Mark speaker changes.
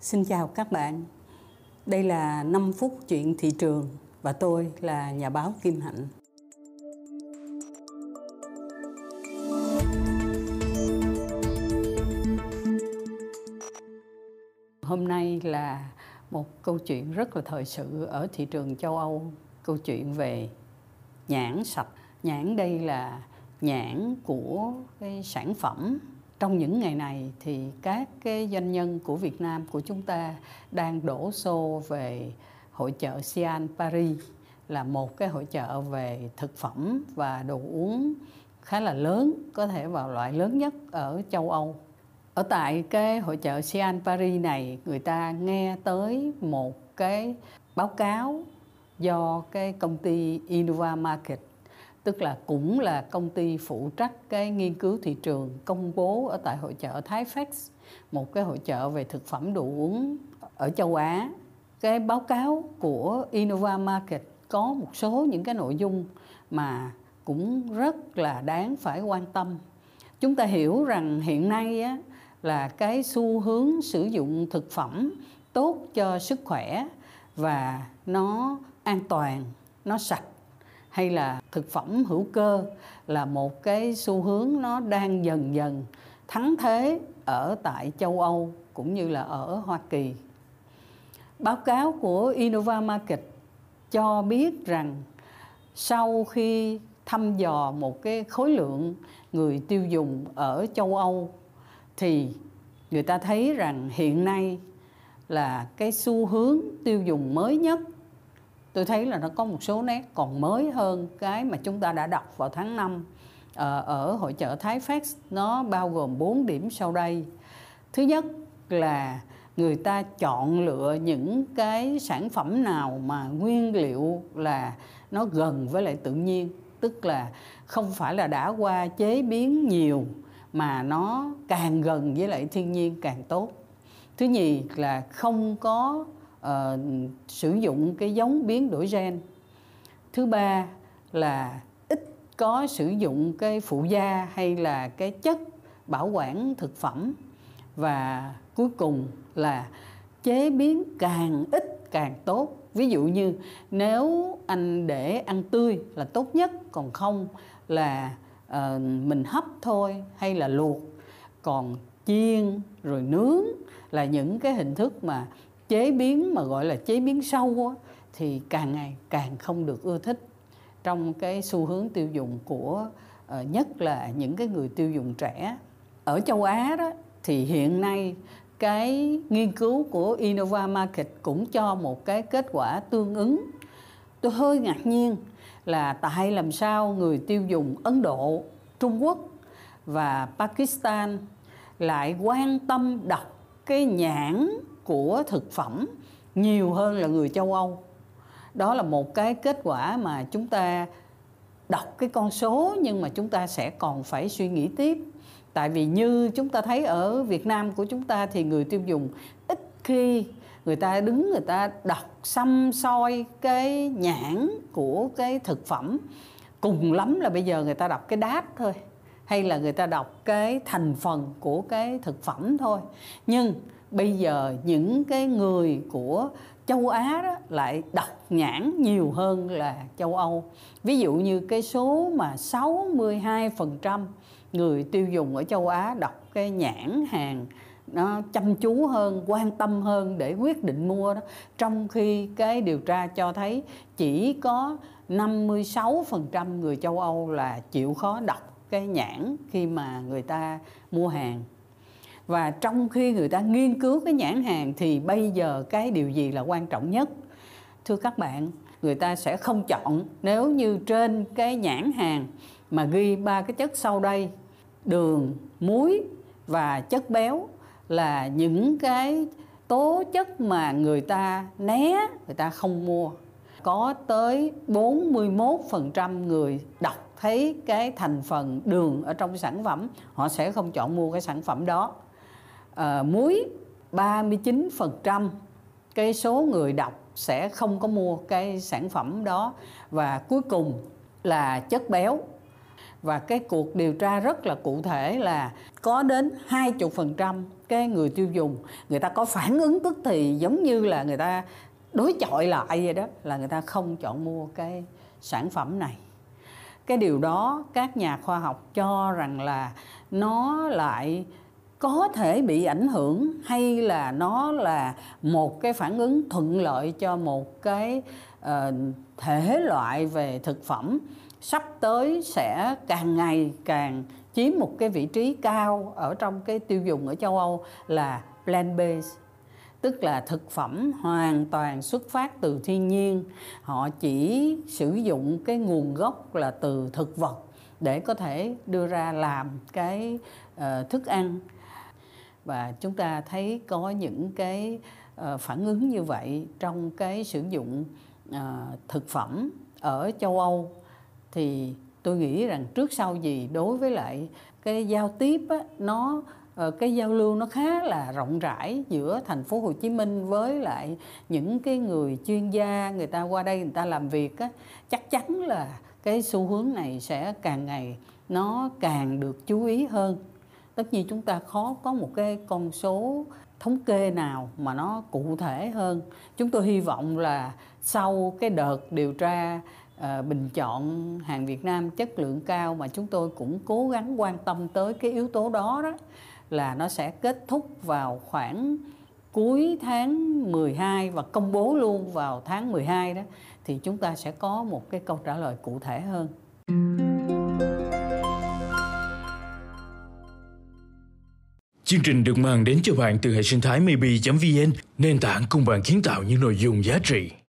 Speaker 1: Xin chào các bạn. Đây là 5 phút chuyện thị trường và tôi là nhà báo Kim Hạnh. Hôm nay là một câu chuyện rất là thời sự ở thị trường châu Âu, câu chuyện về nhãn sạch. Nhãn đây là nhãn của cái sản phẩm trong những ngày này thì các cái doanh nhân của Việt Nam của chúng ta đang đổ xô về hội chợ Sian Paris, là một cái hội chợ về thực phẩm và đồ uống khá là lớn, có thể vào loại lớn nhất ở châu Âu. Ở tại cái hội chợ Sian Paris này, người ta nghe tới một cái báo cáo do cái công ty Innova Market tức là cũng là công ty phụ trách cái nghiên cứu thị trường công bố ở tại hội chợ Thái Fax một cái hội chợ về thực phẩm đồ uống ở châu Á. Cái báo cáo của Innova Market có một số những cái nội dung mà cũng rất là đáng phải quan tâm. Chúng ta hiểu rằng hiện nay á, là cái xu hướng sử dụng thực phẩm tốt cho sức khỏe và nó an toàn nó sạch hay là thực phẩm hữu cơ là một cái xu hướng nó đang dần dần thắng thế ở tại châu Âu cũng như là ở Hoa Kỳ. Báo cáo của Innova Market cho biết rằng sau khi thăm dò một cái khối lượng người tiêu dùng ở châu Âu thì người ta thấy rằng hiện nay là cái xu hướng tiêu dùng mới nhất tôi thấy là nó có một số nét còn mới hơn cái mà chúng ta đã đọc vào tháng 5 ờ, ở hội chợ Thái Phát nó bao gồm 4 điểm sau đây. Thứ nhất là người ta chọn lựa những cái sản phẩm nào mà nguyên liệu là nó gần với lại tự nhiên, tức là không phải là đã qua chế biến nhiều mà nó càng gần với lại thiên nhiên càng tốt. Thứ nhì là không có uh, sử dụng cái giống biến đổi gen. Thứ ba là ít có sử dụng cái phụ gia hay là cái chất bảo quản thực phẩm. Và cuối cùng là chế biến càng ít càng tốt. Ví dụ như nếu anh để ăn tươi là tốt nhất còn không là uh, mình hấp thôi hay là luộc. Còn chiên rồi nướng là những cái hình thức mà chế biến mà gọi là chế biến sâu á, thì càng ngày càng không được ưa thích. Trong cái xu hướng tiêu dùng của uh, nhất là những cái người tiêu dùng trẻ ở châu Á đó thì hiện nay cái nghiên cứu của Innova Market cũng cho một cái kết quả tương ứng. Tôi hơi ngạc nhiên là tại làm sao người tiêu dùng Ấn Độ, Trung Quốc và Pakistan lại quan tâm đọc cái nhãn của thực phẩm nhiều hơn là người châu Âu. Đó là một cái kết quả mà chúng ta đọc cái con số nhưng mà chúng ta sẽ còn phải suy nghĩ tiếp. Tại vì như chúng ta thấy ở Việt Nam của chúng ta thì người tiêu dùng ít khi người ta đứng, người ta đọc xăm soi cái nhãn của cái thực phẩm cùng lắm là bây giờ người ta đọc cái đát thôi, hay là người ta đọc cái thành phần của cái thực phẩm thôi nhưng bây giờ những cái người của châu Á đó lại đọc nhãn nhiều hơn là châu Âu. Ví dụ như cái số mà 62% người tiêu dùng ở châu Á đọc cái nhãn hàng nó chăm chú hơn, quan tâm hơn để quyết định mua đó. Trong khi cái điều tra cho thấy chỉ có 56% người châu Âu là chịu khó đọc cái nhãn khi mà người ta mua hàng và trong khi người ta nghiên cứu cái nhãn hàng thì bây giờ cái điều gì là quan trọng nhất? Thưa các bạn, người ta sẽ không chọn nếu như trên cái nhãn hàng mà ghi ba cái chất sau đây, đường, muối và chất béo là những cái tố chất mà người ta né, người ta không mua. Có tới 41% người đọc thấy cái thành phần đường ở trong sản phẩm, họ sẽ không chọn mua cái sản phẩm đó uh, muối 39% cái số người đọc sẽ không có mua cái sản phẩm đó. Và cuối cùng là chất béo. Và cái cuộc điều tra rất là cụ thể là có đến 20% cái người tiêu dùng người ta có phản ứng tức thì giống như là người ta đối chọi lại vậy đó là người ta không chọn mua cái sản phẩm này. Cái điều đó các nhà khoa học cho rằng là nó lại có thể bị ảnh hưởng hay là nó là một cái phản ứng thuận lợi cho một cái uh, thể loại về thực phẩm sắp tới sẽ càng ngày càng chiếm một cái vị trí cao ở trong cái tiêu dùng ở châu Âu là plant based tức là thực phẩm hoàn toàn xuất phát từ thiên nhiên. Họ chỉ sử dụng cái nguồn gốc là từ thực vật để có thể đưa ra làm cái uh, thức ăn và chúng ta thấy có những cái ờ, phản ứng như vậy trong cái sử dụng ờ, thực phẩm ở châu Âu. Thì tôi nghĩ rằng trước sau gì đối với lại cái giao tiếp á, nó ờ, cái giao lưu nó khá là rộng rãi giữa thành phố Hồ Chí Minh với lại những cái người chuyên gia người ta qua đây người ta làm việc á chắc chắn là cái xu hướng này sẽ càng ngày nó càng được chú ý hơn tất nhiên chúng ta khó có một cái con số thống kê nào mà nó cụ thể hơn chúng tôi hy vọng là sau cái đợt điều tra uh, bình chọn hàng Việt Nam chất lượng cao mà chúng tôi cũng cố gắng quan tâm tới cái yếu tố đó đó là nó sẽ kết thúc vào khoảng cuối tháng 12 và công bố luôn vào tháng 12 đó thì chúng ta sẽ có một cái câu trả lời cụ thể hơn.
Speaker 2: Chương trình được mang đến cho bạn từ hệ sinh thái maybe.vn, nền tảng cùng bạn kiến tạo những nội dung giá trị.